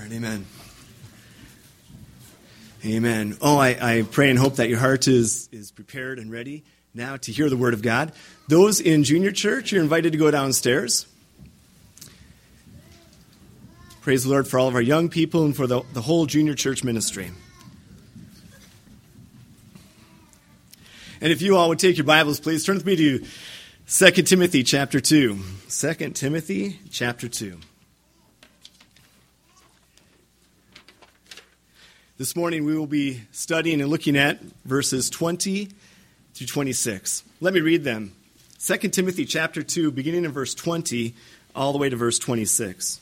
Amen. Amen. Oh, I, I pray and hope that your heart is, is prepared and ready now to hear the Word of God. Those in junior church, you're invited to go downstairs. Praise the Lord for all of our young people and for the, the whole junior church ministry. And if you all would take your Bibles, please turn with me to 2 Timothy chapter 2. 2 Timothy chapter 2. This morning we will be studying and looking at verses 20 through 26. Let me read them. 2 Timothy chapter 2, beginning in verse 20, all the way to verse 26.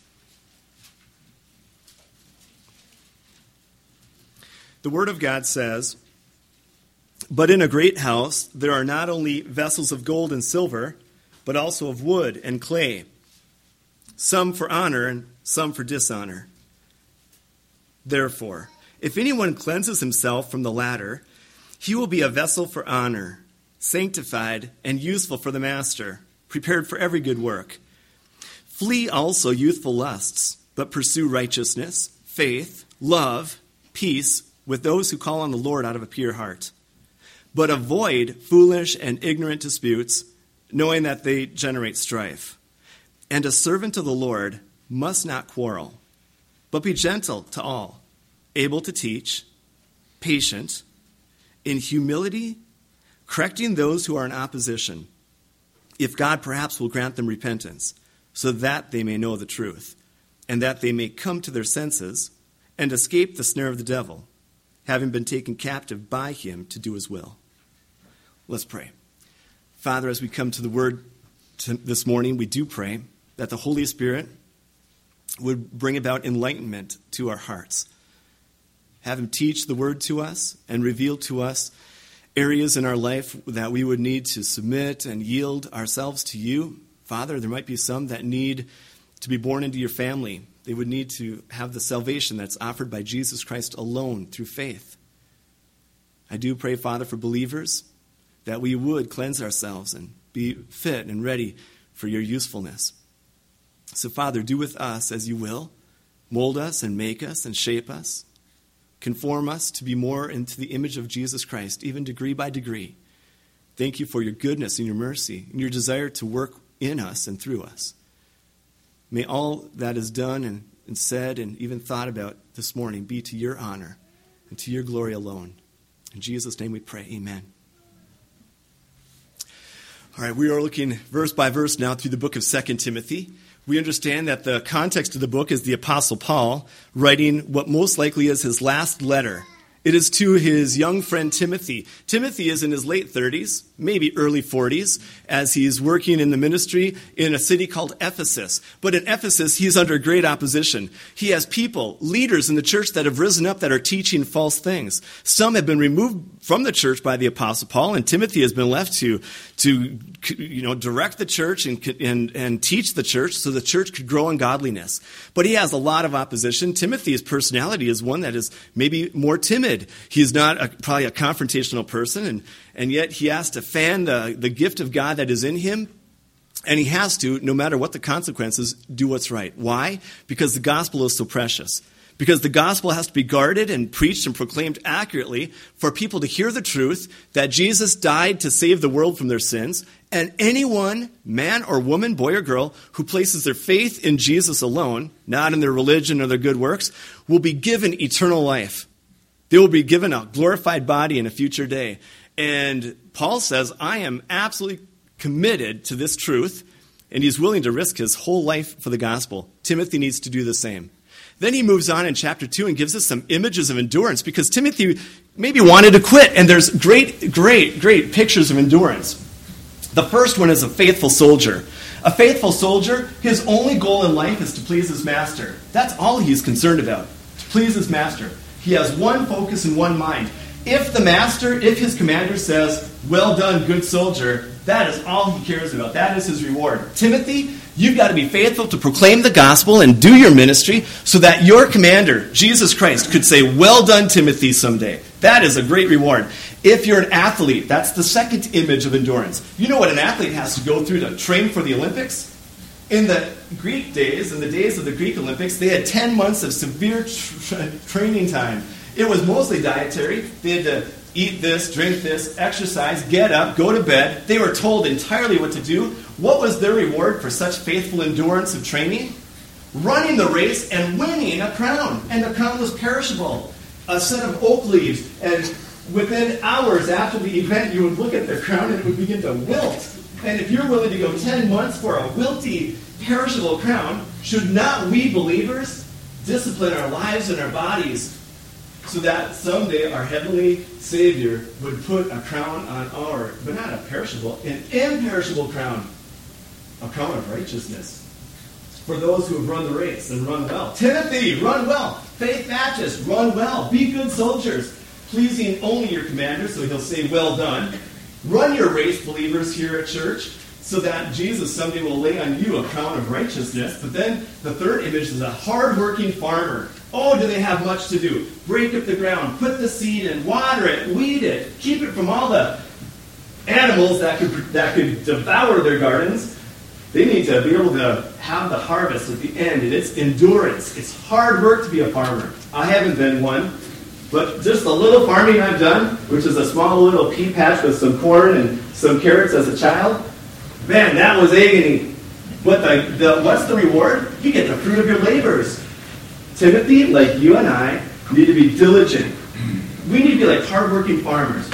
The Word of God says, But in a great house there are not only vessels of gold and silver, but also of wood and clay, some for honor and some for dishonor. Therefore, if anyone cleanses himself from the latter, he will be a vessel for honor, sanctified and useful for the master, prepared for every good work. Flee also youthful lusts, but pursue righteousness, faith, love, peace with those who call on the Lord out of a pure heart. But avoid foolish and ignorant disputes, knowing that they generate strife. And a servant of the Lord must not quarrel, but be gentle to all able to teach, patient, in humility, correcting those who are in opposition, if God perhaps will grant them repentance, so that they may know the truth, and that they may come to their senses and escape the snare of the devil, having been taken captive by him to do his will. Let's pray. Father, as we come to the word this morning, we do pray that the Holy Spirit would bring about enlightenment to our hearts have Him teach the Word to us and reveal to us areas in our life that we would need to submit and yield ourselves to you. Father, there might be some that need to be born into your family. They would need to have the salvation that's offered by Jesus Christ alone through faith. I do pray, Father, for believers that we would cleanse ourselves and be fit and ready for your usefulness. So, Father, do with us as you will. Mold us and make us and shape us. Conform us to be more into the image of Jesus Christ, even degree by degree. Thank you for your goodness and your mercy and your desire to work in us and through us. May all that is done and, and said and even thought about this morning be to your honor and to your glory alone. In Jesus' name we pray. Amen. All right, we are looking verse by verse now through the book of 2 Timothy we understand that the context of the book is the Apostle Paul writing what most likely is his last letter it is to his young friend Timothy. Timothy is in his late 30s, maybe early 40s, as he's working in the ministry in a city called Ephesus. But in Ephesus, he's under great opposition. He has people, leaders in the church that have risen up that are teaching false things. Some have been removed from the church by the Apostle Paul, and Timothy has been left to, to you know, direct the church and, and, and teach the church so the church could grow in godliness. But he has a lot of opposition. Timothy's personality is one that is maybe more timid He's not a, probably a confrontational person, and, and yet he has to fan the, the gift of God that is in him. And he has to, no matter what the consequences, do what's right. Why? Because the gospel is so precious. Because the gospel has to be guarded and preached and proclaimed accurately for people to hear the truth that Jesus died to save the world from their sins. And anyone, man or woman, boy or girl, who places their faith in Jesus alone, not in their religion or their good works, will be given eternal life. They will be given a glorified body in a future day. And Paul says, I am absolutely committed to this truth, and he's willing to risk his whole life for the gospel. Timothy needs to do the same. Then he moves on in chapter 2 and gives us some images of endurance because Timothy maybe wanted to quit, and there's great, great, great pictures of endurance. The first one is a faithful soldier. A faithful soldier, his only goal in life is to please his master. That's all he's concerned about, to please his master. He has one focus and one mind. If the master, if his commander says, Well done, good soldier, that is all he cares about. That is his reward. Timothy, you've got to be faithful to proclaim the gospel and do your ministry so that your commander, Jesus Christ, could say, Well done, Timothy, someday. That is a great reward. If you're an athlete, that's the second image of endurance. You know what an athlete has to go through to train for the Olympics? In the Greek days, in the days of the Greek Olympics, they had 10 months of severe tra- training time. It was mostly dietary. They had to eat this, drink this, exercise, get up, go to bed. They were told entirely what to do. What was their reward for such faithful endurance of training? Running the race and winning a crown. And the crown was perishable a set of oak leaves. And within hours after the event, you would look at the crown and it would begin to wilt. And if you're willing to go 10 months for a wilty, perishable crown, should not we believers discipline our lives and our bodies so that someday our heavenly Savior would put a crown on our, but not a perishable, an imperishable crown, a crown of righteousness for those who have run the race and run well. Timothy, run well. Faith Baptist, run well. Be good soldiers, pleasing only your commander, so he'll say, Well done. Run your race, believers here at church, so that Jesus someday will lay on you a crown of righteousness. But then the third image is a hardworking farmer. Oh, do they have much to do? Break up the ground, put the seed in, water it, weed it, keep it from all the animals that could, that could devour their gardens. They need to be able to have the harvest at the end, and it's endurance. It's hard work to be a farmer. I haven't been one, but just the little farming I've done, which is a small little pea patch with some corn and some carrots as a child, man, that was agony. But the, the, what's the reward? You get the fruit of your labors. Timothy, like you and I, need to be diligent. We need to be like hardworking farmers,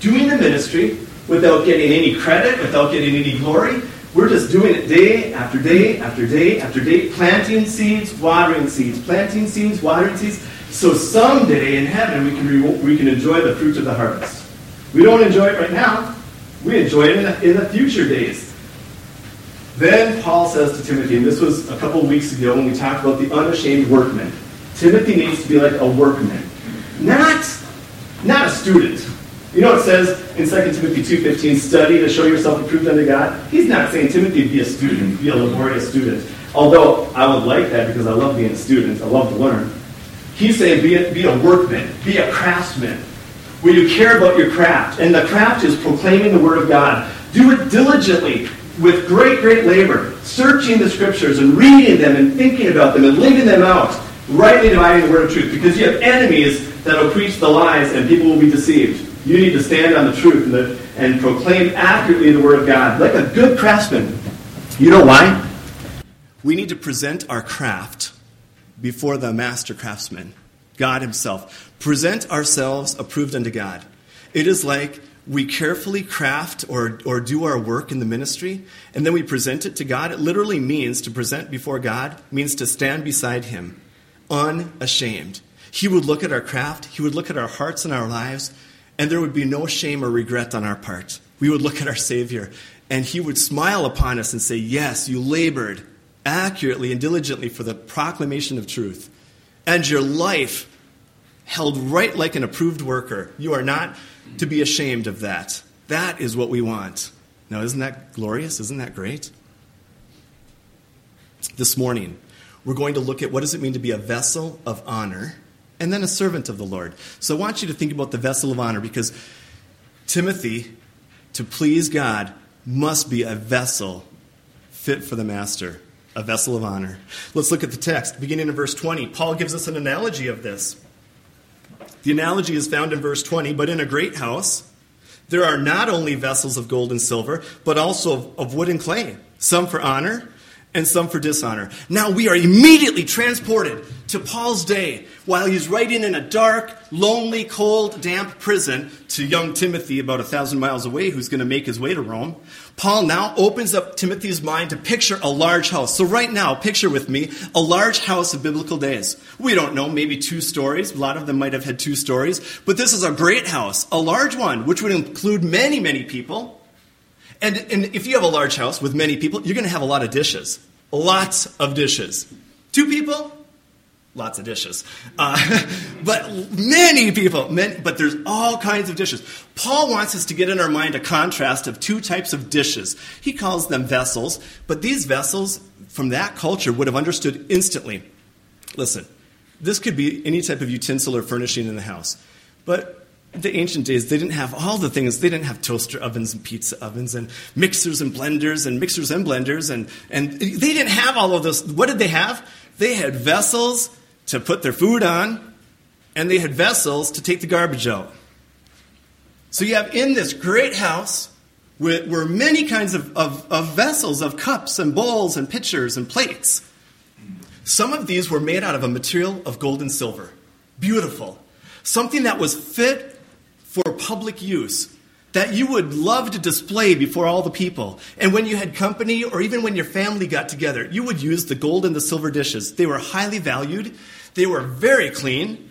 doing the ministry without getting any credit, without getting any glory, we're just doing it day after day after day after day, planting seeds, watering seeds, planting seeds, watering seeds. So someday in heaven we can, re- we can enjoy the fruit of the harvest. We don't enjoy it right now. We enjoy it in the, in the future days. Then Paul says to Timothy, and this was a couple weeks ago when we talked about the unashamed workman. Timothy needs to be like a workman, not, not a student. You know what it says in 2 Timothy 2.15, study to show yourself approved unto God? He's not saying Timothy be a student, be a laborious student. Although I would like that because I love being a student. I love to learn. He's saying be a, be a workman, be a craftsman, where you care about your craft. And the craft is proclaiming the Word of God. Do it diligently, with great, great labor, searching the Scriptures and reading them and thinking about them and living them out, rightly dividing the Word of truth. Because you have enemies that will preach the lies and people will be deceived. You need to stand on the truth and, the, and proclaim accurately the Word of God, like a good craftsman. You know why? We need to present our craft before the master craftsman, God Himself. Present ourselves approved unto God. It is like we carefully craft or, or do our work in the ministry, and then we present it to God. It literally means to present before God, means to stand beside Him, unashamed. He would look at our craft, He would look at our hearts and our lives, and there would be no shame or regret on our part. We would look at our Savior, and He would smile upon us and say, Yes, you labored accurately and diligently for the proclamation of truth, and your life held right like an approved worker. You are not to be ashamed of that. That is what we want. Now, isn't that glorious? Isn't that great? This morning, we're going to look at what does it mean to be a vessel of honor and then a servant of the Lord. So I want you to think about the vessel of honor because Timothy, to please God, must be a vessel fit for the master, a vessel of honor. Let's look at the text. Beginning in verse 20, Paul gives us an analogy of this. The analogy is found in verse 20, but in a great house, there are not only vessels of gold and silver, but also of, wood and clay, some for honor and some for dishonor. Now we are immediately transported to Paul's day while he's writing in a dark, lonely, cold, damp prison to young Timothy about a thousand miles away who's going to make his way to Rome. Paul now opens up Timothy's mind to picture a large house. So right now, picture with me a large house of biblical days. We don't know, maybe two stories. A lot of them might have had two stories. But this is a great house, a large one, which would include many, many people. And, and if you have a large house with many people, you're going to have a lot of dishes. Lots of dishes. Two people, lots of dishes. Uh, but many people, many, but there's all kinds of dishes. Paul wants us to get in our mind a contrast of two types of dishes. He calls them vessels, but these vessels from that culture would have understood instantly. Listen, this could be any type of utensil or furnishing in the house. But the ancient days, they didn't have all the things. They didn't have toaster ovens and pizza ovens and mixers and blenders and mixers and blenders. And, and they didn't have all of those. What did they have? They had vessels to put their food on, and they had vessels to take the garbage out. So you have in this great house were many kinds of, of, of vessels, of cups and bowls and pitchers and plates. Some of these were made out of a material of gold and silver. Beautiful. Something that was fit for public use, that you would love to display before all the people. And when you had company, or even when your family got together, you would use the gold and the silver dishes. They were highly valued, they were very clean,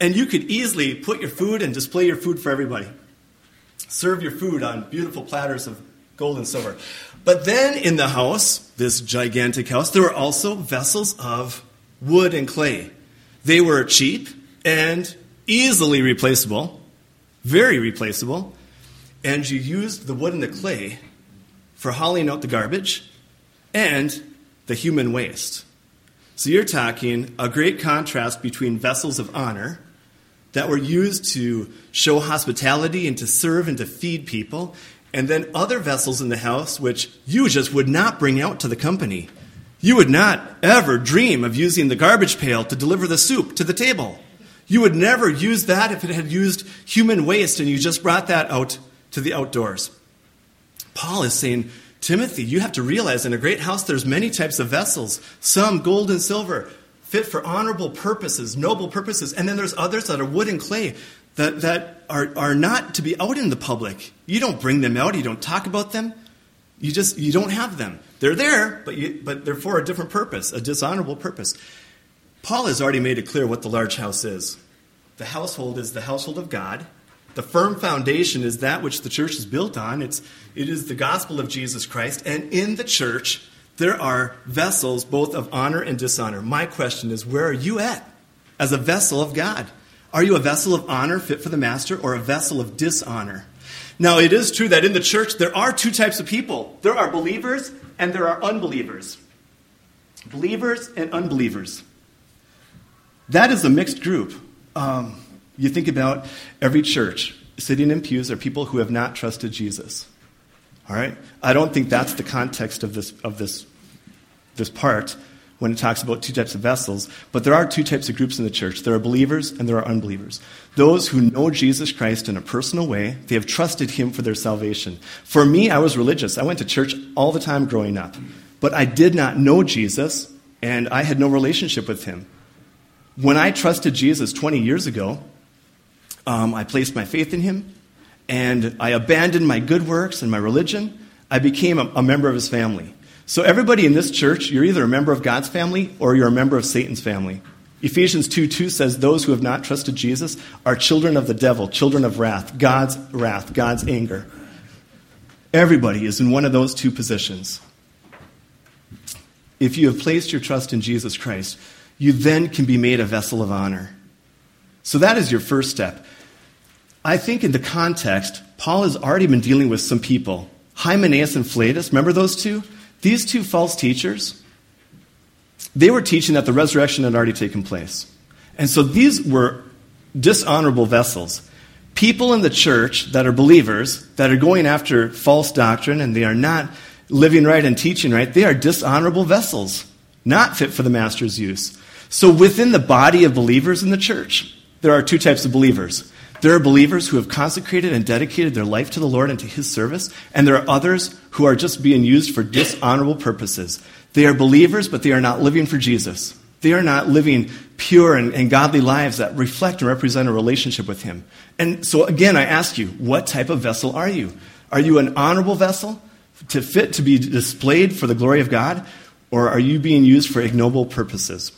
and you could easily put your food and display your food for everybody. Serve your food on beautiful platters of gold and silver. But then in the house, this gigantic house, there were also vessels of wood and clay. They were cheap and easily replaceable, very replaceable, and you used the wood and the clay for hauling out the garbage and the human waste. So you're talking a great contrast between vessels of honor that were used to show hospitality and to serve and to feed people, and then other vessels in the house which you just would not bring out to the company. You would not ever dream of using the garbage pail to deliver the soup to the table. You would never use that if it had used human waste and you just brought that out to the outdoors. Paul is saying, Timothy, you have to realize in a great house there's many types of vessels, some gold and silver, fit for honorable purposes, noble purposes, and then there's others that are wood and clay that, that are, are not to be out in the public. You don't bring them out, you don't talk about them. You just you don't have them. They're there, but you, but they're for a different purpose, a dishonorable purpose. Paul has already made it clear what the large house is. The household is the household of God. The firm foundation is that which the church is built on. It's, it is the gospel of Jesus Christ. And in the church, there are vessels both of honor and dishonor. My question is where are you at as a vessel of God? Are you a vessel of honor fit for the master or a vessel of dishonor? Now, it is true that in the church there are two types of people there are believers and there are unbelievers. Believers and unbelievers. That is a mixed group. Um, you think about every church sitting in pews are people who have not trusted Jesus. All right? I don't think that's the context of this, of this, this part when it talks about two types of vessels, but there are two types of groups in the church. There are believers and there are unbelievers. Those who know Jesus Christ in a personal way, they have trusted him for their salvation. For me, I was religious. I went to church all the time growing up, but I did not know Jesus and I had no relationship with him. When I trusted Jesus 20 years ago, um, I placed my faith in him and I abandoned my good works and my religion. I became a, a member of his family. So, everybody in this church, you're either a member of God's family or you're a member of Satan's family. Ephesians 2 2 says, Those who have not trusted Jesus are children of the devil, children of wrath, God's wrath, God's anger. Everybody is in one of those two positions. If you have placed your trust in Jesus Christ, you then can be made a vessel of honor. So that is your first step. I think in the context, Paul has already been dealing with some people. Hymenaeus and Philetus, remember those two? These two false teachers, they were teaching that the resurrection had already taken place. And so these were dishonorable vessels. People in the church that are believers, that are going after false doctrine and they are not living right and teaching right, they are dishonorable vessels, not fit for the master's use. So within the body of believers in the church, there are two types of believers there are believers who have consecrated and dedicated their life to the Lord and to His service, and there are others who are just being used for dishonorable purposes. They are believers, but they are not living for Jesus. They are not living pure and, and godly lives that reflect and represent a relationship with Him. And so, again, I ask you, what type of vessel are you? Are you an honorable vessel to fit to be displayed for the glory of God, or are you being used for ignoble purposes?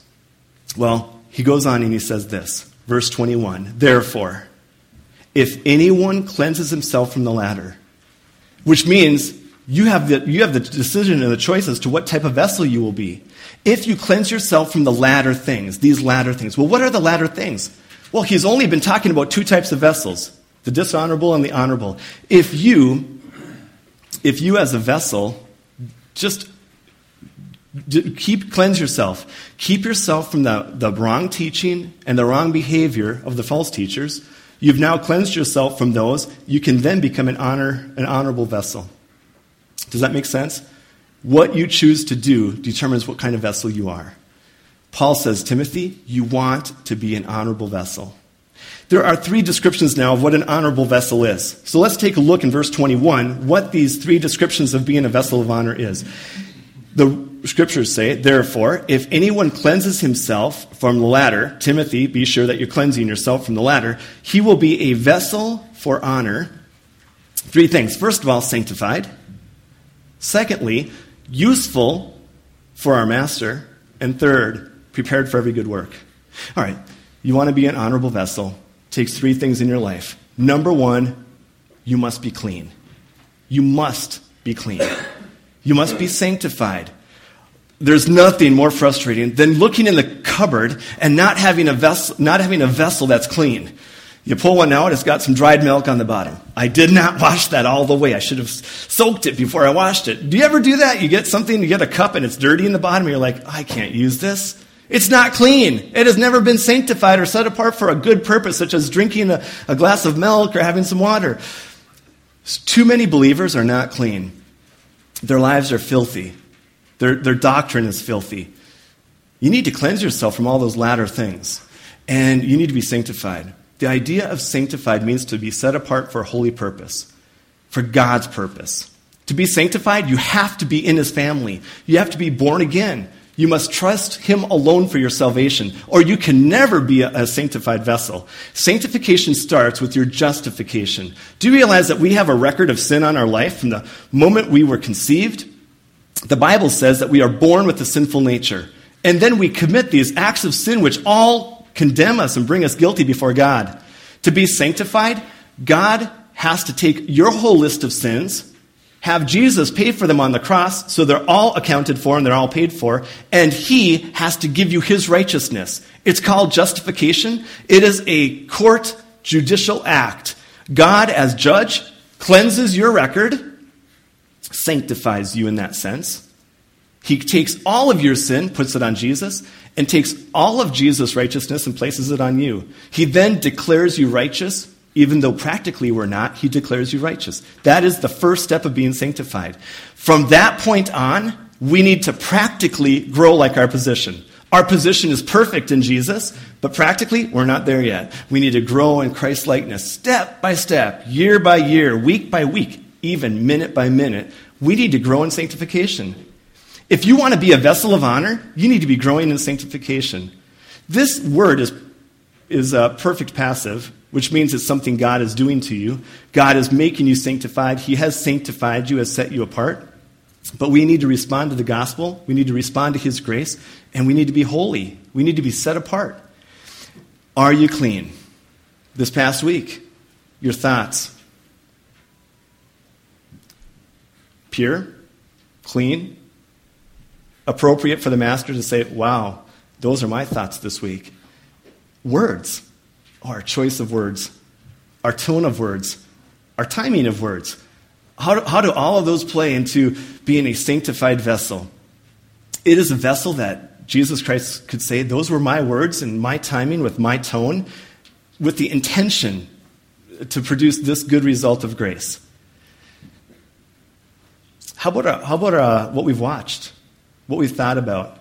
Well, he goes on and he says this, verse 21 Therefore, if anyone cleanses himself from the latter, which means you have, the, you have the decision and the choice as to what type of vessel you will be. If you cleanse yourself from the latter things, these latter things, well, what are the latter things? Well, he's only been talking about two types of vessels the dishonorable and the honorable. If you, if you as a vessel, just keep cleanse yourself keep yourself from the, the wrong teaching and the wrong behavior of the false teachers You've now cleansed yourself from those. You can then become an, honor, an honorable vessel. Does that make sense? What you choose to do determines what kind of vessel you are. Paul says, Timothy, you want to be an honorable vessel. There are three descriptions now of what an honorable vessel is. So let's take a look in verse 21 what these three descriptions of being a vessel of honor is. The scriptures say, therefore, if anyone cleanses himself from the latter, Timothy, be sure that you're cleansing yourself from the latter, he will be a vessel for honor. Three things. First of all, sanctified. Secondly, useful for our master. And third, prepared for every good work. All right, you want to be an honorable vessel. Takes three things in your life. Number one, you must be clean. You must be clean. You must be sanctified. There's nothing more frustrating than looking in the cupboard and not having a vessel, not having a vessel that's clean. You pull one out, it's got some dried milk on the bottom. I did not wash that all the way. I should have soaked it before I washed it. Do you ever do that? You get something, you get a cup and it's dirty in the bottom, and you're like, I can't use this. It's not clean. It has never been sanctified or set apart for a good purpose, such as drinking a, a glass of milk or having some water. Too many believers are not clean. Their lives are filthy. Their, their doctrine is filthy. You need to cleanse yourself from all those latter things. And you need to be sanctified. The idea of sanctified means to be set apart for a holy purpose, for God's purpose. To be sanctified, you have to be in his family. You have to be born again. You must trust Him alone for your salvation, or you can never be a, a, sanctified vessel. Sanctification starts with your justification. Do you realize that we have a record of sin on our life from the moment we were conceived? The Bible says that we are born with a sinful nature, and then we commit these acts of sin which all condemn us and bring us guilty before God. To be sanctified, God has to take your whole list of sins have Jesus pay for them on the cross so they're all accounted for and they're all paid for, and He has to give you His righteousness. It's called justification. It is a court judicial act. God, as judge, cleanses your record, sanctifies you in that sense. He takes all of your sin, puts it on Jesus, and takes all of Jesus' righteousness and places it on you. He then declares you righteous even though practically we're not, he declares you righteous. That is the first step of being sanctified. From that point on, we need to practically grow like our position. Our position is perfect in Jesus, but practically, we're not there yet. We need to grow in Christ likeness step by step, year by year, week by week, even minute by minute. We need to grow in sanctification. If you want to be a vessel of honor, you need to be growing in sanctification. This word is, is a perfect passive, which means it's something God is doing to you. God is making you sanctified. He has sanctified you, has set you apart. But we need to respond to the gospel. We need to respond to His grace. And we need to be holy. We need to be set apart. Are you clean? This past week, your thoughts pure, clean, appropriate for the master to say, wow, those are my thoughts this week. Words our choice of words, our tone of words, our timing of words. How do, how do all of those play into being a sanctified vessel? It is a vessel that Jesus Christ could say, Those were my words and my timing with my tone, with the intention to produce this good result of grace. How about, uh, how about uh, what we've watched, what we've thought about,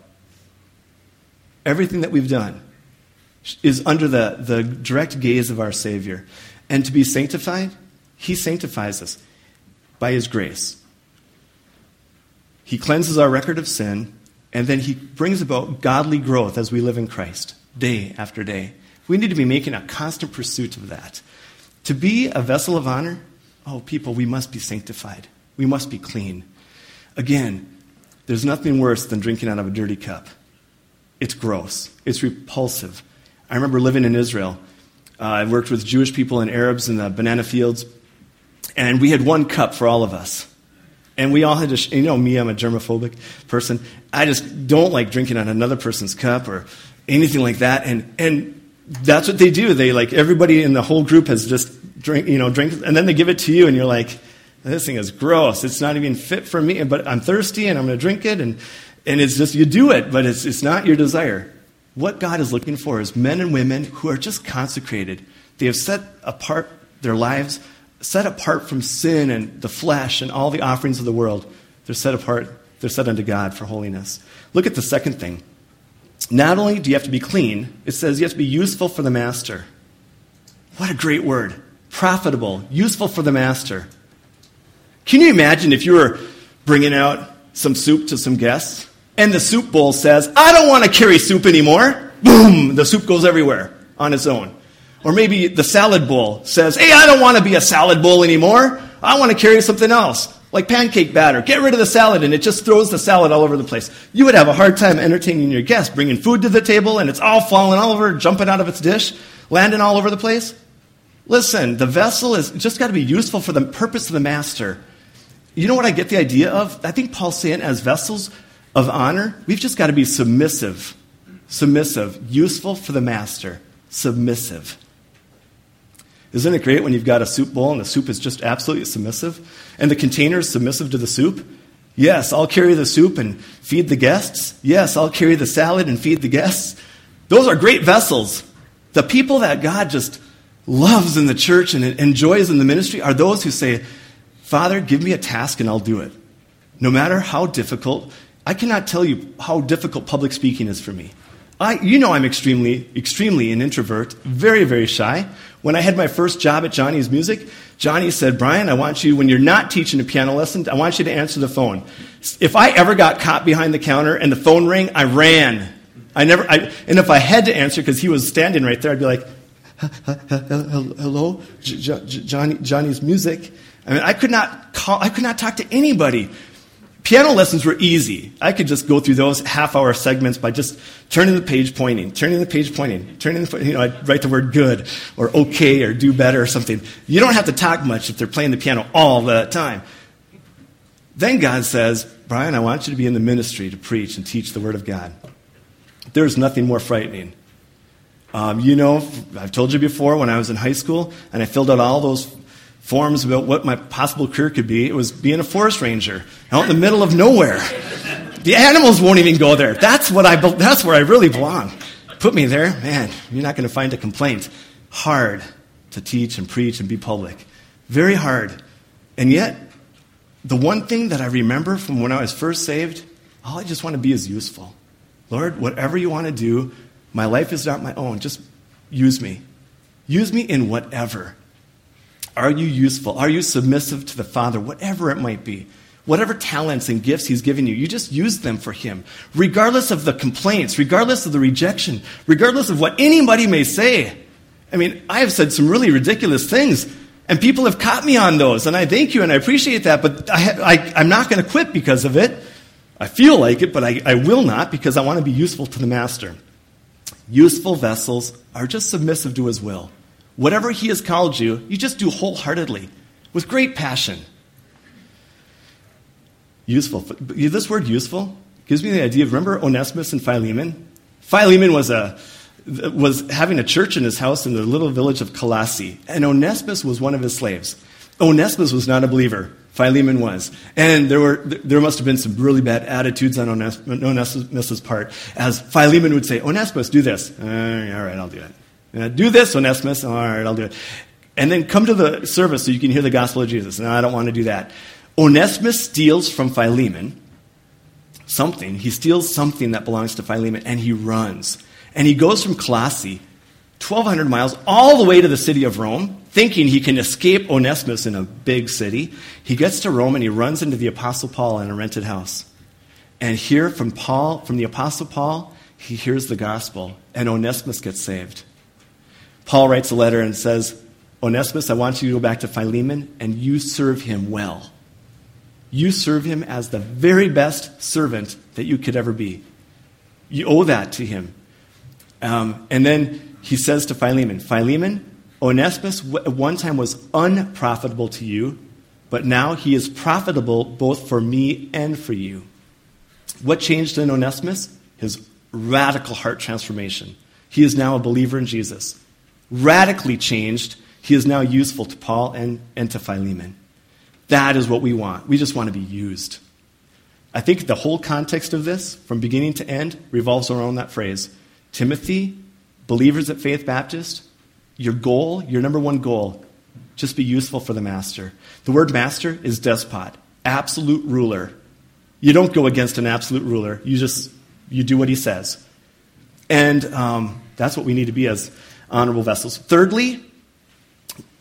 everything that we've done? Is under the, the direct gaze of our Savior. And to be sanctified, He sanctifies us by His grace. He cleanses our record of sin, and then He brings about godly growth as we live in Christ, day after day. We need to be making a constant pursuit of that. To be a vessel of honor, oh, people, we must be sanctified. We must be clean. Again, there's nothing worse than drinking out of a dirty cup. It's gross, it's repulsive. I remember living in Israel. Uh, I worked with Jewish people and Arabs in the banana fields, and we had one cup for all of us. And we all had to, sh- you know, me, I'm a germophobic person. I just don't like drinking on another person's cup or anything like that. And, and that's what they do. They like, everybody in the whole group has just drink, you know, drink, and then they give it to you, and you're like, this thing is gross. It's not even fit for me, but I'm thirsty and I'm going to drink it. And, and it's just, you do it, but it's, it's not your desire. What God is looking for is men and women who are just consecrated They have set apart their lives, set apart from sin and the flesh and all the offerings of the world. They're set apart, they're set unto God for holiness. Look at the second thing. Not only do you have to be clean, it says you have to be useful for the master. What a great word. Profitable, useful for the master. Can you imagine if you were bringing out some soup to some guests and the soup bowl says, I don't want to carry soup anymore? Boom, the soup goes everywhere on its own. Or maybe the salad bowl says, Hey, I don't want to be a salad bowl anymore. I want to carry something else, like pancake batter. Get rid of the salad, and it just throws the salad all over the place. You would have a hard time entertaining your guests, bringing food to the table, and it's all falling all over, jumping out of its dish, landing all over the place. Listen, the vessel is just got to be useful for the purpose of the master. You know what I get the idea of? I think Paul's saying, as vessels of honor, we've just got to be submissive. Submissive. Useful for the master. Submissive. Isn't it great when you've got a soup bowl and the soup is just absolutely submissive? And the container is submissive to the soup? Yes, I'll carry the soup and feed the guests. Yes, I'll carry the salad and feed the guests. Those are great vessels. The people that God just loves in the church and enjoys in the ministry are those who say, Father, give me a task and I'll do it. No matter how difficult, I cannot tell you how difficult public speaking is for me. I, you know I'm extremely, extremely an introvert, very, very shy. When I had my first job at Johnny's Music, Johnny said, Brian, I want you, when you're not teaching a piano lesson, I want you to answer the phone. If I ever got caught behind the counter and the phone rang, I ran. I never, I, and if I had to answer because he was standing right there, I'd be like, hello, Johnny, Johnny's Music. I mean, I could not call, I could not talk to anybody Piano lessons were easy. I could just go through those half hour segments by just turning the page pointing, turning the page pointing, turning the, you know, I'd write the word good or okay or do better or something. You don't have to talk much if they're playing the piano all the time. Then God says, Brian, I want you to be in the ministry to preach and teach the Word of God. There's nothing more frightening. Um, you know, I've told you before when I was in high school and I filled out all those forms about what my possible career could be. It was being a forest ranger out in the middle of nowhere. The animals won't even go there. That's, what I, that's where I really belong. Put me there, man, you're not going to find a complaint. Hard to teach and preach and be public. Very hard. And yet, the one thing that I remember from when I was first saved, all I just want to be is useful. Lord, whatever you want to do, my life is not my own. Just use me. Use me in whatever. Are you useful? Are you submissive to the Father, whatever it might be? Whatever talents and gifts He's given you, you just use them for Him. Regardless of the complaints, regardless of the rejection, regardless of what anybody may say. I mean, I have said some really ridiculous things, and people have caught me on those, and I thank you and I appreciate that, but I, am not going to quit because of it. I feel like it, but I, I will not because I want to be useful to the Master. Useful vessels are just submissive to His will. Whatever He has called you, you just do wholeheartedly, with great passion. Useful. This word useful gives me the idea of remember Onesimus and Philemon? Philemon was, a, was having a church in his house in the little village of Colossae, and Onesimus was one of his slaves. Onesimus was not a believer. Philemon was. And there, were, there must have been some really bad attitudes on Onesimus' part, as Philemon would say, Onesimus, do this. Uh, all right, I'll do it. Do this, Onesimus. All right, I'll do it. And then come to the service so you can hear the gospel of Jesus. No, I don't want to do that. Onesimus steals from Philemon something. He steals something that belongs to Philemon and he runs. And he goes from Colossae, 1,200 miles, all the way to the city of Rome, thinking he can escape Onesimus in a big city. He gets to Rome and he runs into the Apostle Paul in a rented house. And here from Paul, from the Apostle Paul, he hears the gospel, and Onesimus gets saved. Paul writes a letter and says, Onesimus, I want you to go back to Philemon and you serve him well. You serve him as the very best servant that you could ever be. You owe that to him. Um, and then he says to Philemon, Philemon, Onesimus at one time was unprofitable to you, but now he is profitable both for me and for you. What changed in Onesimus? His radical heart transformation. He is now a believer in Jesus radically changed, he is now useful to Paul and, and to Philemon. That is what we want. We just want to be used. I think the whole context of this, from beginning to end, revolves around that phrase Timothy, believers at Faith Baptist, Your goal, your number one goal, just be useful for the master. The word master is despot, absolute ruler. You don't go against an absolute ruler. You just you do what he says, and um, that's what we need to be as honorable vessels. Thirdly,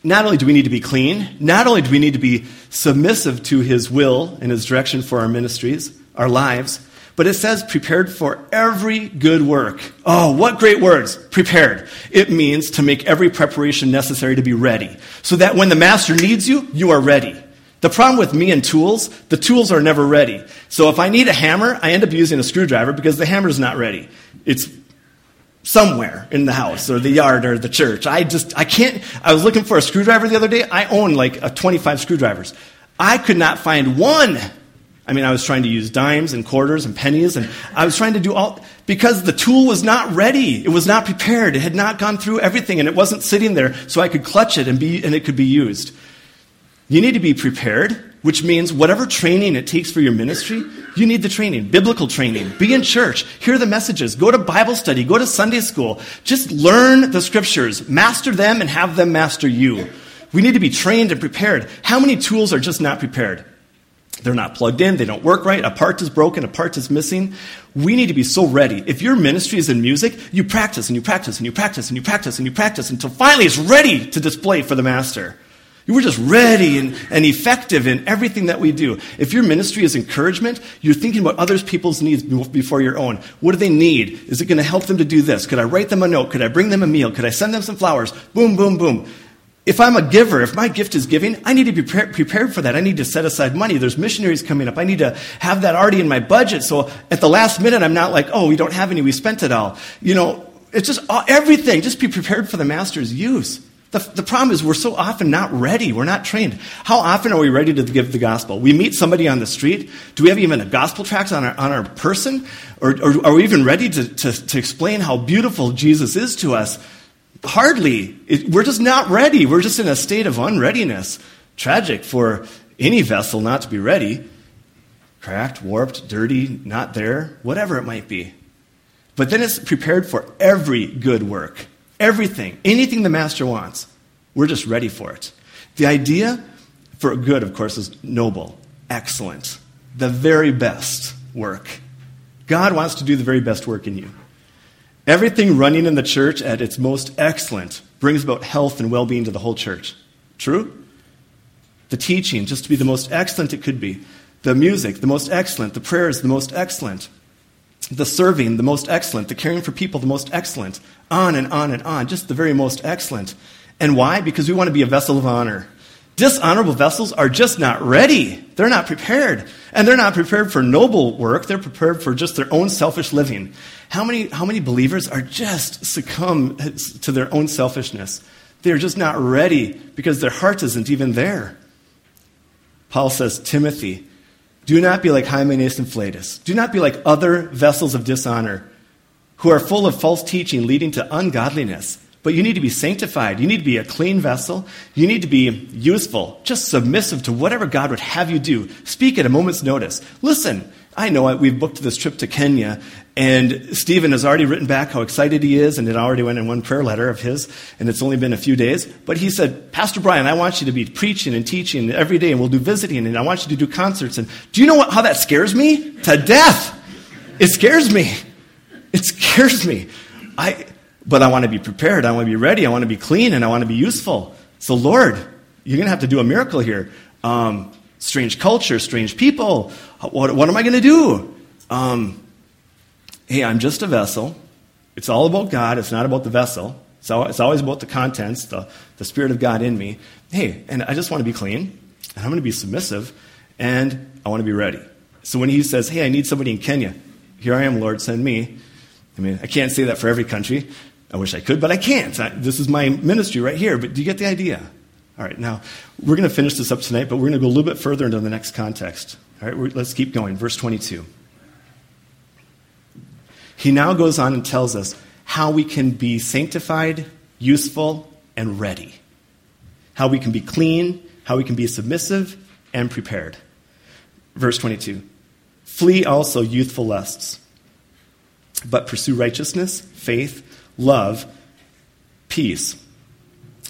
not only do we need to be clean, not only do we need to be submissive to his will and his direction for our ministries, our lives, but it says prepared for every good work. Oh, what great words. Prepared. It means to make every preparation necessary to be ready. So that when the master needs you, you are ready. The problem with me and tools, the tools are never ready. So if I need a hammer, I end up using a screwdriver because the hammer is not ready. It's somewhere in the house or the yard or the church. I just, I can't, I was looking for a screwdriver the other day. I own like a 25 screwdrivers. I could not find one I mean, I was trying to use dimes and quarters and pennies, and I was trying to do all because the tool was not ready. It was not prepared. It had not gone through everything, and it wasn't sitting there so I could clutch it and, be, and it could be used. You need to be prepared, which means whatever training it takes for your ministry, you need the training, biblical training. Be in church, hear the messages, go to Bible study, go to Sunday school. Just learn the scriptures, master them, and have them master you. We need to be trained and prepared. How many tools are just not prepared? They're not plugged in, they don't work right, a part is broken, a part is missing. We need to be so ready. If your ministry is in music, you practice and you practice and you practice and you practice and you practice until finally it's ready to display for the master. We're just ready and, and effective in everything that we do. If your ministry is encouragement, you're thinking about other people's needs before your own. What do they need? Is it going to help them to do this? Could I write them a note? Could I bring them a meal? Could I send them some flowers? Boom, boom, boom. If I'm a giver, if my gift is giving, I need to be pre- prepared for that. I need to set aside money. There's missionaries coming up. I need to have that already in my budget. So at the last minute, I'm not like, oh, we don't have any. We spent it all. You know, it's just all, everything. Just be prepared for the master's use. The, the problem is we're so often not ready. We're not trained. How often are we ready to give the gospel? We meet somebody on the street. Do we have even a gospel tract on our, on our person? Or, or are we even ready to, to, to explain how beautiful Jesus is to us? Hardly. It, we're just not ready. We're just in a state of unreadiness. Tragic for any vessel not to be ready. Cracked, warped, dirty, not there, whatever it might be. But then it's prepared for every good work. Everything. Anything the master wants. We're just ready for it. The idea for good, of course, is noble, excellent, the very best work. God wants to do the very best work in you. Everything running in the church at its most excellent brings about health and well being to the whole church. True? The teaching, just to be the most excellent it could be. The music, the most excellent. The prayers, the most excellent. The serving, the most excellent. The caring for people, the most excellent. On and on and on. Just the very most excellent. And why? Because we want to be a vessel of honor. Dishonorable vessels are just not ready. They're not prepared. And they're not prepared for noble work. They're prepared for just their own selfish living. How many, how many believers are just succumb to their own selfishness? They're just not ready because their heart isn't even there. Paul says, Timothy, do not be like Hymenaeus and Philetus. Do not be like other vessels of dishonor who are full of false teaching leading to ungodliness. But you need to be sanctified. You need to be a clean vessel. You need to be useful, just submissive to whatever God would have you do. Speak at a moment's notice. Listen, I know it. we've booked this trip to Kenya, and Stephen has already written back how excited he is, and it already went in one prayer letter of his, and it's only been a few days. But he said, Pastor Brian, I want you to be preaching and teaching every day, and we'll do visiting, and I want you to do concerts. And do you know what, how that scares me? To death. It scares me. It scares me. I, but I want to be prepared. I want to be ready. I want to be clean and I want to be useful. So, Lord, you're going to have to do a miracle here. Um, strange culture, strange people. What, what am I going to do? Um, hey, I'm just a vessel. It's all about God. It's not about the vessel. So it's always about the contents, the, the Spirit of God in me. Hey, and I just want to be clean, and I'm going to be submissive, and I want to be ready. So when he says, hey, I need somebody in Kenya, here I am, Lord, send me. I mean, I can't say that for every country. I wish I could, but I can't. I, this is my ministry right here. But do you get the idea? All right, now we're going to finish this up tonight, but we're going to go a little bit further into the next context. All right, let's keep going. Verse 22. He now goes on and tells us how we can be sanctified, useful, and ready. How we can be clean, how we can be submissive, and prepared. Verse 22. Flee also youthful lusts, but pursue righteousness, faith, love, peace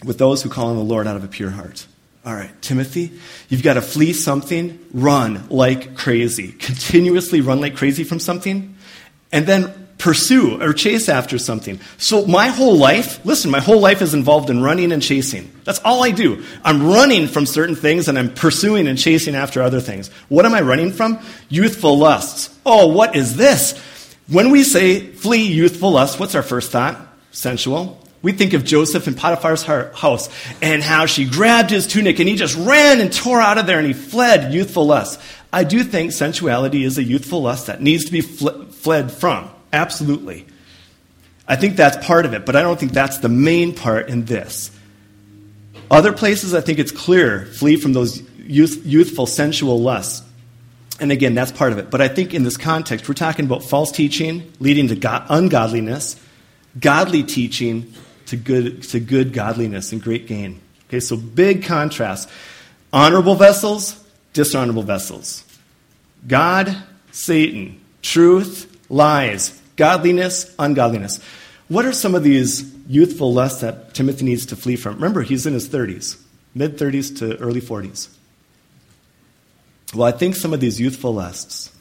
with those who call on the Lord out of a pure heart. All right, Timothy, you've got to flee something, run like crazy. Continuously run like crazy from something, and then pursue or chase after something. So my whole life, listen, my whole life is involved in running and chasing. That's all I do. I'm running from certain things and I'm pursuing and chasing after other things. What am I running from? Youthful lusts. Oh, what is this? When we say flee youthful lust, what's our first thought? Sensual. We think of Joseph in Potiphar's house and how she grabbed his tunic and he just ran and tore out of there and he fled youthful lust. I do think sensuality is a youthful lust that needs to be fl- fled from. Absolutely. I think that's part of it, but I don't think that's the main part in this. Other places, I think it's clear flee from those youth, youthful, sensual lusts. And again, that's part of it. But I think in this context, we're talking about false teaching leading to God, ungodliness, godly teaching to good, to good godliness and great gain. Okay, so big contrast. Honorable vessels, dishonorable vessels. God, Satan. Truth, lies. Godliness, ungodliness. What are some of these youthful lusts that Timothy needs to flee from? Remember, he's in his 30s, mid 30s to early 40s. Well, I think some of these youthful lusts,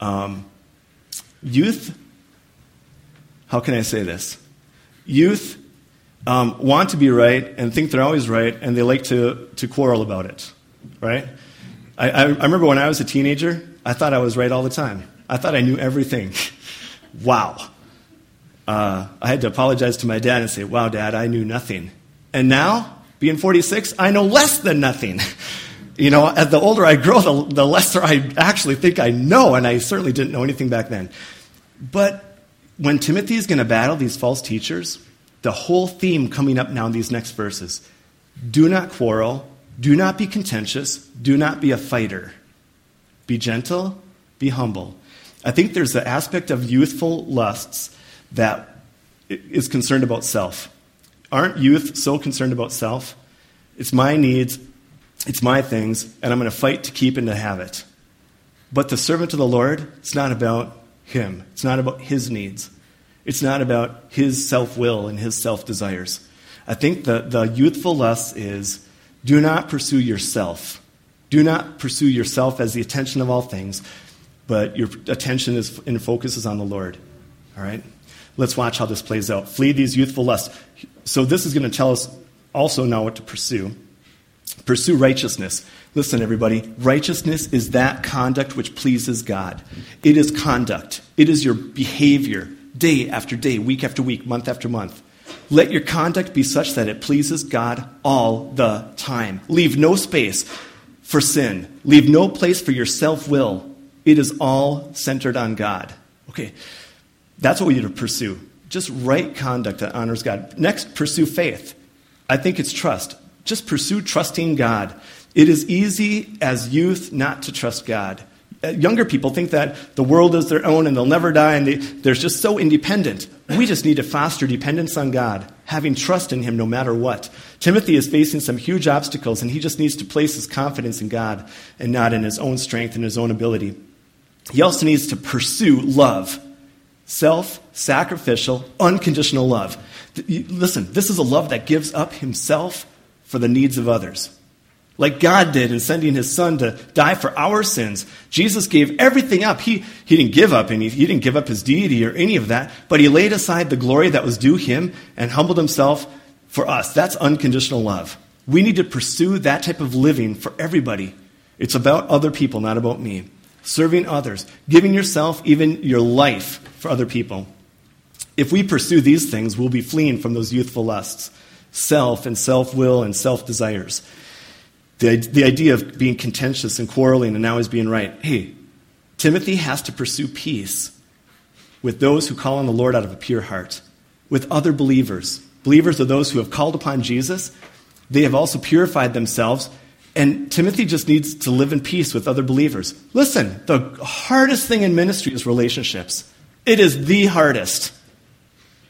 um, youth, how can I say this? Youth um, want to be right and think they're always right, and they like to, to quarrel about it, right? I, I, remember when I was a teenager, I thought I was right all the time. I thought I knew everything. wow. Uh, I had to apologize to my dad and say, Wow, dad, I knew nothing. And now, being 46, I know less than nothing. you know, as the older I grow, the, the lesser I actually think I know, and I certainly didn't know anything back then. But when Timothy is going to battle these false teachers, the whole theme coming up now in these next verses do not quarrel, do not be contentious, do not be a fighter. Be gentle, be humble. I think there's the aspect of youthful lusts that is concerned about self. Aren't youth so concerned about self? It's my needs, it's my things, and I'm going to fight to keep and to have it. But the servant of the Lord, it's not about him. It's not about his needs. It's not about his self will and his self desires. I think the, the youthful lust is do not pursue yourself. Do not pursue yourself as the attention of all things, but your attention is and focus is on the Lord. All right? Let's watch how this plays out. Flee these youthful lusts. So, this is going to tell us also now what to pursue. Pursue righteousness. Listen, everybody, righteousness is that conduct which pleases God. It is conduct, it is your behavior, day after day, week after week, month after month. Let your conduct be such that it pleases God all the time. Leave no space for sin, leave no place for your self will. It is all centered on God. Okay, that's what we need to pursue. Just right conduct that honors God. Next, pursue faith. I think it's trust. Just pursue trusting God. It is easy as youth not to trust God. Uh, younger people think that the world is their own and they'll never die and they, they're just so independent. We just need to foster dependence on God, having trust in Him no matter what. Timothy is facing some huge obstacles and he just needs to place his confidence in God and not in his own strength and his own ability. He also needs to pursue love self sacrificial, unconditional love. Listen, this is a love that gives up himself for the needs of others like God did in sending his son to die for our sins. Jesus gave everything up. He, he didn't give up any, he didn't give up his deity or any of that, but he laid aside the glory that was due him and humbled himself for us. That's unconditional love. We need to pursue that type of living for everybody. It's about other people, not about me. Serving others, giving yourself, even your life for other people. If we pursue these things, we'll be fleeing from those youthful lusts, self and self will and self desires. The, the idea of being contentious and quarreling and now he's being right. Hey, Timothy has to pursue peace with those who call on the Lord out of a pure heart, with other believers. Believers are those who have called upon Jesus. They have also purified themselves. And Timothy just needs to live in peace with other believers. Listen, the hardest thing in ministry is relationships. It is the hardest.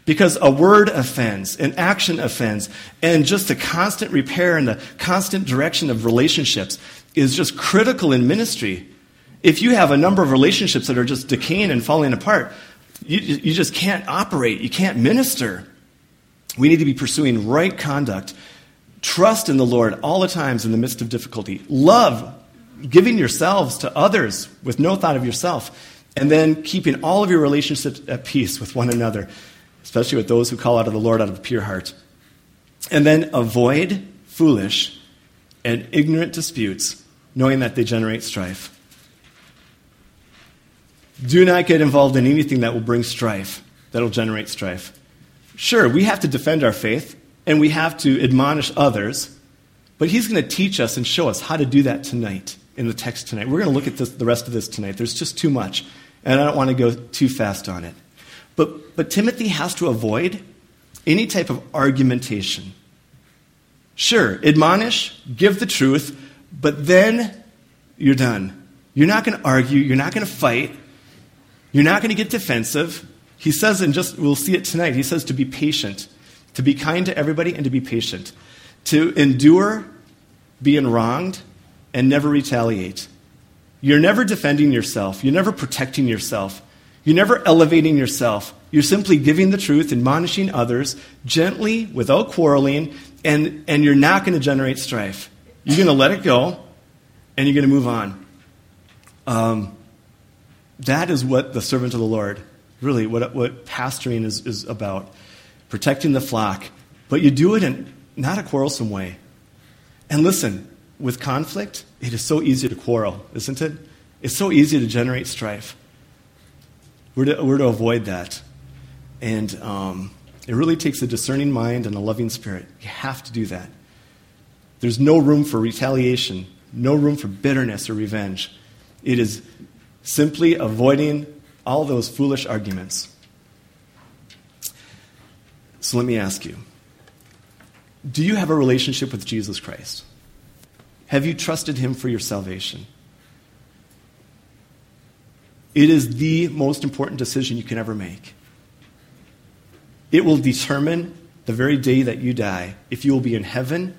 Because a word offends, an action offends, and just the constant repair and the constant direction of relationships is just critical in ministry. If you have a number of relationships that are just decaying and falling apart, you, you just can't operate, you can't minister. We need to be pursuing right conduct, trust in the Lord all the times in the midst of difficulty, love, giving yourselves to others with no thought of yourself, and then keeping all of your relationships at peace with one another, especially with those who call out of the Lord out of a pure heart. And then avoid foolish and ignorant disputes, knowing that they generate strife. Do not get involved in anything that will bring strife, that will generate strife. Sure, we have to defend our faith and we have to admonish others, but he's going to teach us and show us how to do that tonight in the text tonight. We're going to look at this, the rest of this tonight. There's just too much, and I don't want to go too fast on it. But, but Timothy has to avoid any type of argumentation. Sure, admonish, give the truth, but then you're done. You're not going to argue, you're not going to fight, you're not going to get defensive. He says, and just we'll see it tonight, he says to be patient, to be kind to everybody and to be patient, to endure being wronged and never retaliate. You're never defending yourself, you're never protecting yourself, you're never elevating yourself. You're simply giving the truth, admonishing others gently, without quarreling, and, and you're not going to generate strife. You're going to let it go, and you're going to move on. Um, that is what the servant of the Lord, really, what, what pastoring is, is about protecting the flock. But you do it in not a quarrelsome way. And listen, with conflict, it is so easy to quarrel, isn't it? It's so easy to generate strife. We're to, we're to avoid that. And um, it really takes a discerning mind and a loving spirit. You have to do that. There's no room for retaliation, no room for bitterness or revenge. It is simply avoiding all those foolish arguments. So let me ask you Do you have a relationship with Jesus Christ? Have you trusted him for your salvation? It is the most important decision you can ever make. It will determine the very day that you die if you will be in heaven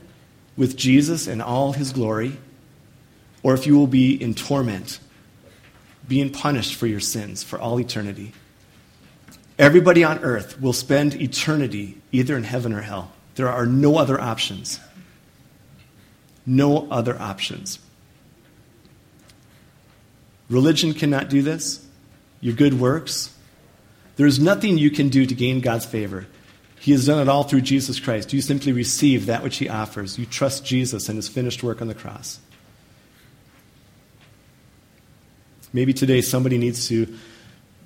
with Jesus and all his glory, or if you will be in torment being punished for your sins for all eternity. Everybody on earth will spend eternity either in heaven or hell. There are no other options. No other options. Religion cannot do this. Your good works. There is nothing you can do to gain God's favor. He has done it all through Jesus Christ. You simply receive that which He offers. You trust Jesus and His finished work on the cross. Maybe today somebody needs to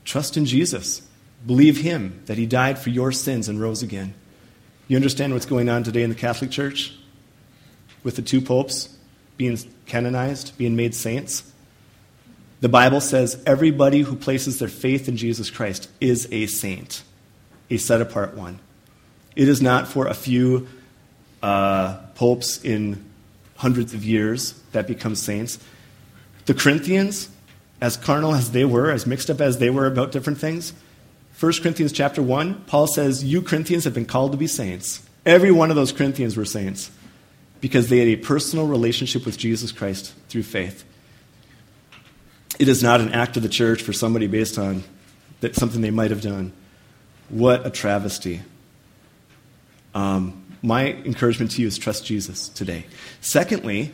trust in Jesus, believe Him, that He died for your sins and rose again. You understand what's going on today in the Catholic Church with the two popes being canonized, being made saints? The Bible says everybody who places their faith in Jesus Christ is a saint, a set apart one. It is not for a few uh, popes in hundreds of years that become saints. The Corinthians, as carnal as they were, as mixed up as they were about different things. 1 Corinthians chapter 1, Paul says, You Corinthians have been called to be saints. Every one of those Corinthians were saints because they had a personal relationship with Jesus Christ through faith. It is not an act of the church for somebody based on that something they might have done. What a travesty. Um, my encouragement to you is trust Jesus today. Secondly,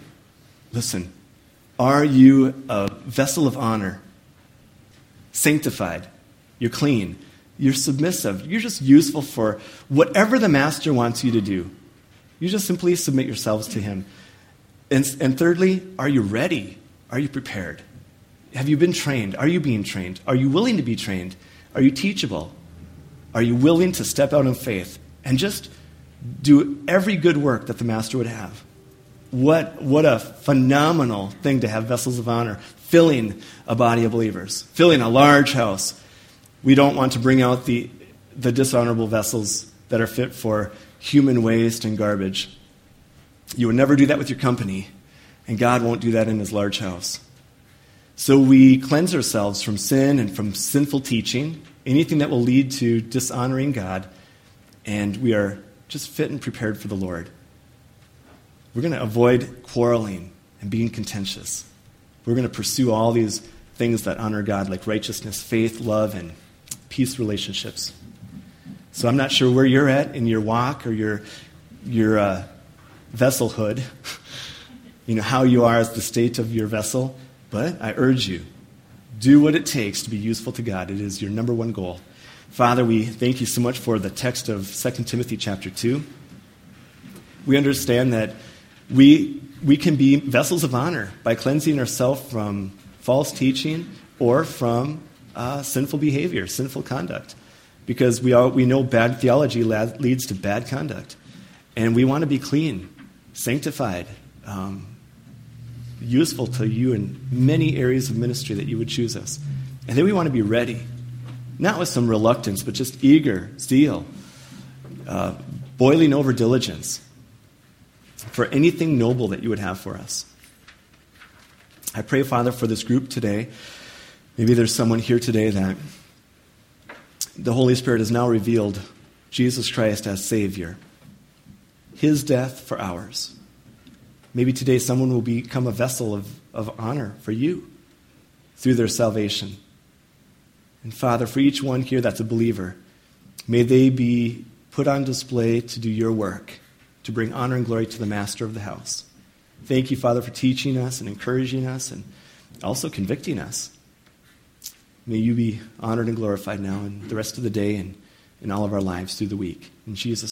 listen, are you a vessel of honor? Sanctified. You're clean. You're submissive. You're just useful for whatever the master wants you to do. You just simply submit yourselves to him. And, and thirdly, are you ready? Are you prepared? Have you been trained? Are you being trained? Are you willing to be trained? Are you teachable? Are you willing to step out in faith and just do every good work that the master would have? What, what a phenomenal thing to have vessels of honor filling a body of believers, filling a large house. We don't want to bring out the, the dishonorable vessels that are fit for human waste and garbage. You would never do that with your company, and God won't do that in his large house. So we cleanse ourselves from sin and from sinful teaching, anything that will lead to dishonoring God, and we are just fit and prepared for the Lord. We're going to avoid quarreling and being contentious. We're going to pursue all these things that honor God, like righteousness, faith, love, and peace relationships. So I'm not sure where you're at in your walk or your, your uh, vesselhood, you know, how you are as the state of your vessel, but I urge you, do what it takes to be useful to God. It is your number one goal. Father, we thank you so much for the text of 2 Timothy chapter 2. We understand that we, we can be vessels of honor by cleansing ourselves from false teaching or from uh, sinful behavior, sinful conduct. Because we, all, we know bad theology leads to bad conduct. And we want to be clean, sanctified, um, useful to you in many areas of ministry that you would choose us. And then we want to be ready, not with some reluctance, but just eager, zeal, uh, boiling over diligence for anything noble that you would have for us. I pray, Father, for this group today. Maybe there's someone here today that the Holy Spirit has now revealed Jesus Christ as Savior, His death for ours. Maybe today someone will become a vessel of, of honor for you through their salvation. And Father, for each one here that's a believer, may they be put on display to do your work, to bring honor and glory to the master of the house. Thank you, Father, for teaching us and encouraging us and also convicting us. May you be honored and glorified now and the rest of the day and in all of our lives through the week. In Jesus'